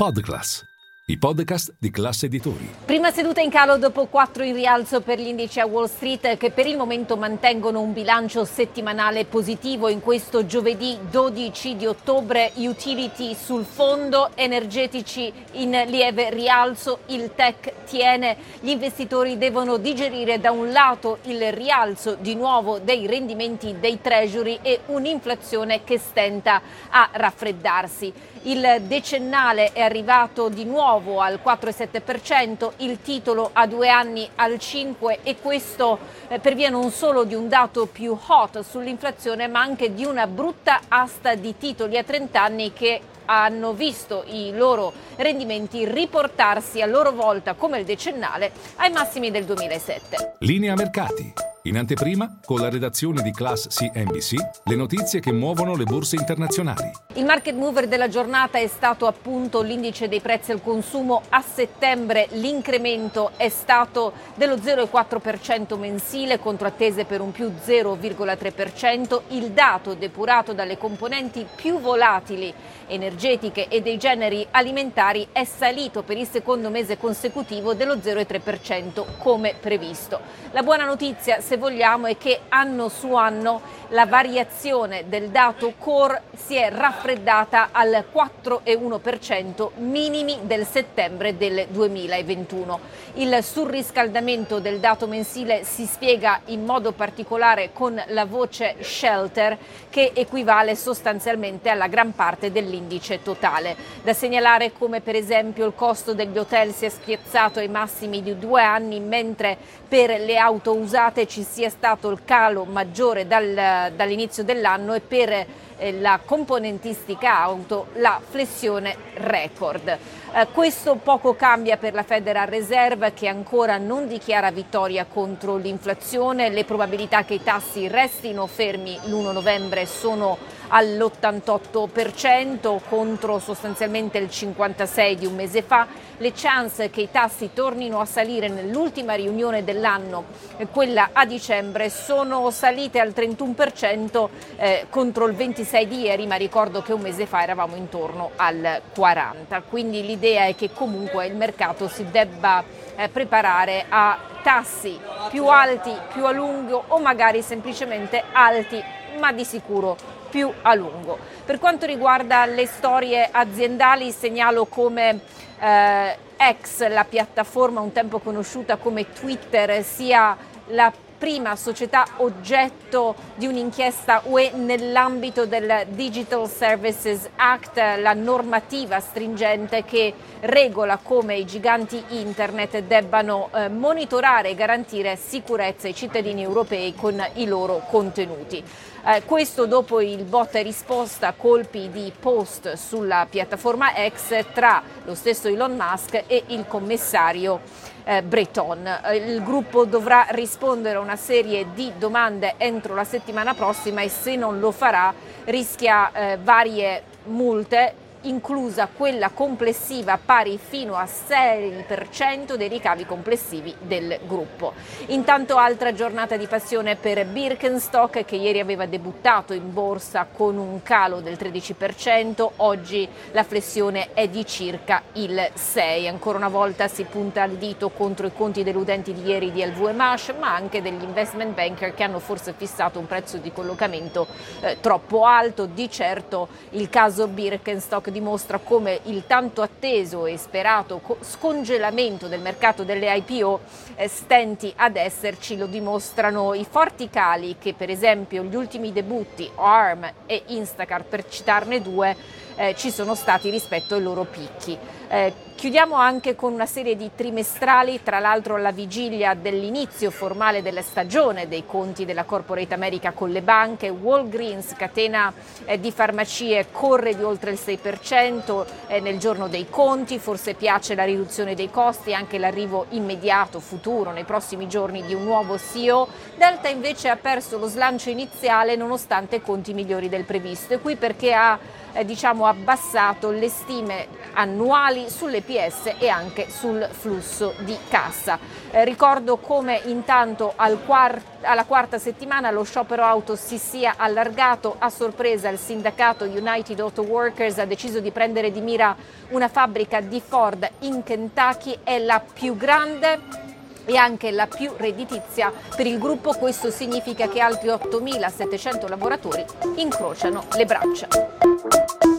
Podclass, i podcast di classe editori. Prima seduta in calo dopo quattro in rialzo per gli indici a Wall Street che per il momento mantengono un bilancio settimanale positivo in questo giovedì 12 di ottobre. Utility sul fondo, energetici in lieve rialzo, il tech tiene. Gli investitori devono digerire da un lato il rialzo di nuovo dei rendimenti dei treasury e un'inflazione che stenta a raffreddarsi. Il decennale è arrivato di nuovo al 4,7%, il titolo a due anni al 5% e questo eh, per via non solo di un dato più hot sull'inflazione ma anche di una brutta asta di titoli a 30 anni che hanno visto i loro rendimenti riportarsi a loro volta come il decennale ai massimi del 2007. Linea mercati. In anteprima, con la redazione di Class CNBC, le notizie che muovono le borse internazionali. Il market mover della giornata è stato appunto l'indice dei prezzi al consumo. A settembre l'incremento è stato dello 0,4% mensile contro attese per un più 0,3%. Il dato depurato dalle componenti più volatili energetiche e dei generi alimentari è salito per il secondo mese consecutivo dello 0,3% come previsto. La buona notizia se vogliamo, è che anno su anno la variazione del dato core si è raffreddata al 4,1% minimi del settembre del 2021. Il surriscaldamento del dato mensile si spiega in modo particolare con la voce shelter che equivale sostanzialmente alla gran parte dell'indice totale. Da segnalare come per esempio il costo degli hotel si è spiazzato ai massimi di due anni mentre per le auto usate ci sia stato il calo maggiore dal, dall'inizio dell'anno e per eh, la componentistica auto la flessione record. Eh, questo poco cambia per la Federal Reserve che ancora non dichiara vittoria contro l'inflazione, le probabilità che i tassi restino fermi l'1 novembre sono all'88% contro sostanzialmente il 56% di un mese fa. Le chance che i tassi tornino a salire nell'ultima riunione dell'anno, quella a dicembre, sono salite al 31% eh, contro il 26% di ieri, ma ricordo che un mese fa eravamo intorno al 40%. Quindi l'idea è che comunque il mercato si debba eh, preparare a tassi più alti più a lungo o magari semplicemente alti ma di sicuro più a lungo. Per quanto riguarda le storie aziendali segnalo come eh, X, la piattaforma un tempo conosciuta come Twitter, sia la prima società oggetto di un'inchiesta UE nell'ambito del Digital Services Act, la normativa stringente che regola come i giganti internet debbano eh, monitorare e garantire sicurezza ai cittadini europei con i loro contenuti. Eh, questo dopo il botta e risposta a colpi di post sulla piattaforma X tra lo stesso Elon Musk e il commissario eh, Breton. Eh, il gruppo dovrà rispondere a una serie di domande entro la settimana prossima e se non lo farà rischia eh, varie multe inclusa quella complessiva pari fino a 6% dei ricavi complessivi del gruppo. Intanto altra giornata di passione per Birkenstock che ieri aveva debuttato in borsa con un calo del 13%, oggi la flessione è di circa il 6%. Ancora una volta si punta il dito contro i conti deludenti di ieri di LVMH ma anche degli investment banker che hanno forse fissato un prezzo di collocamento eh, troppo alto. Di certo il caso Birkenstock dimostra come il tanto atteso e sperato scongelamento del mercato delle IPO eh, stenti ad esserci, lo dimostrano i forti cali che per esempio gli ultimi debutti ARM e Instacart per citarne due eh, ci sono stati rispetto ai loro picchi. Eh, chiudiamo anche con una serie di trimestrali, tra l'altro alla vigilia dell'inizio formale della stagione dei conti della Corporate America con le banche. Walgreens, catena eh, di farmacie, corre di oltre il 6% eh, nel giorno dei conti, forse piace la riduzione dei costi e anche l'arrivo immediato, futuro, nei prossimi giorni di un nuovo CEO. Delta invece ha perso lo slancio iniziale nonostante conti migliori del previsto e qui perché ha eh, diciamo, abbassato le stime annuali sulle l'IPS e anche sul flusso di cassa. Eh, ricordo come intanto al quart- alla quarta settimana lo sciopero auto si sia allargato a sorpresa il sindacato United Auto Workers ha deciso di prendere di mira una fabbrica di Ford in Kentucky, è la più grande e anche la più redditizia per il gruppo. Questo significa che altri 8.700 lavoratori incrociano le braccia.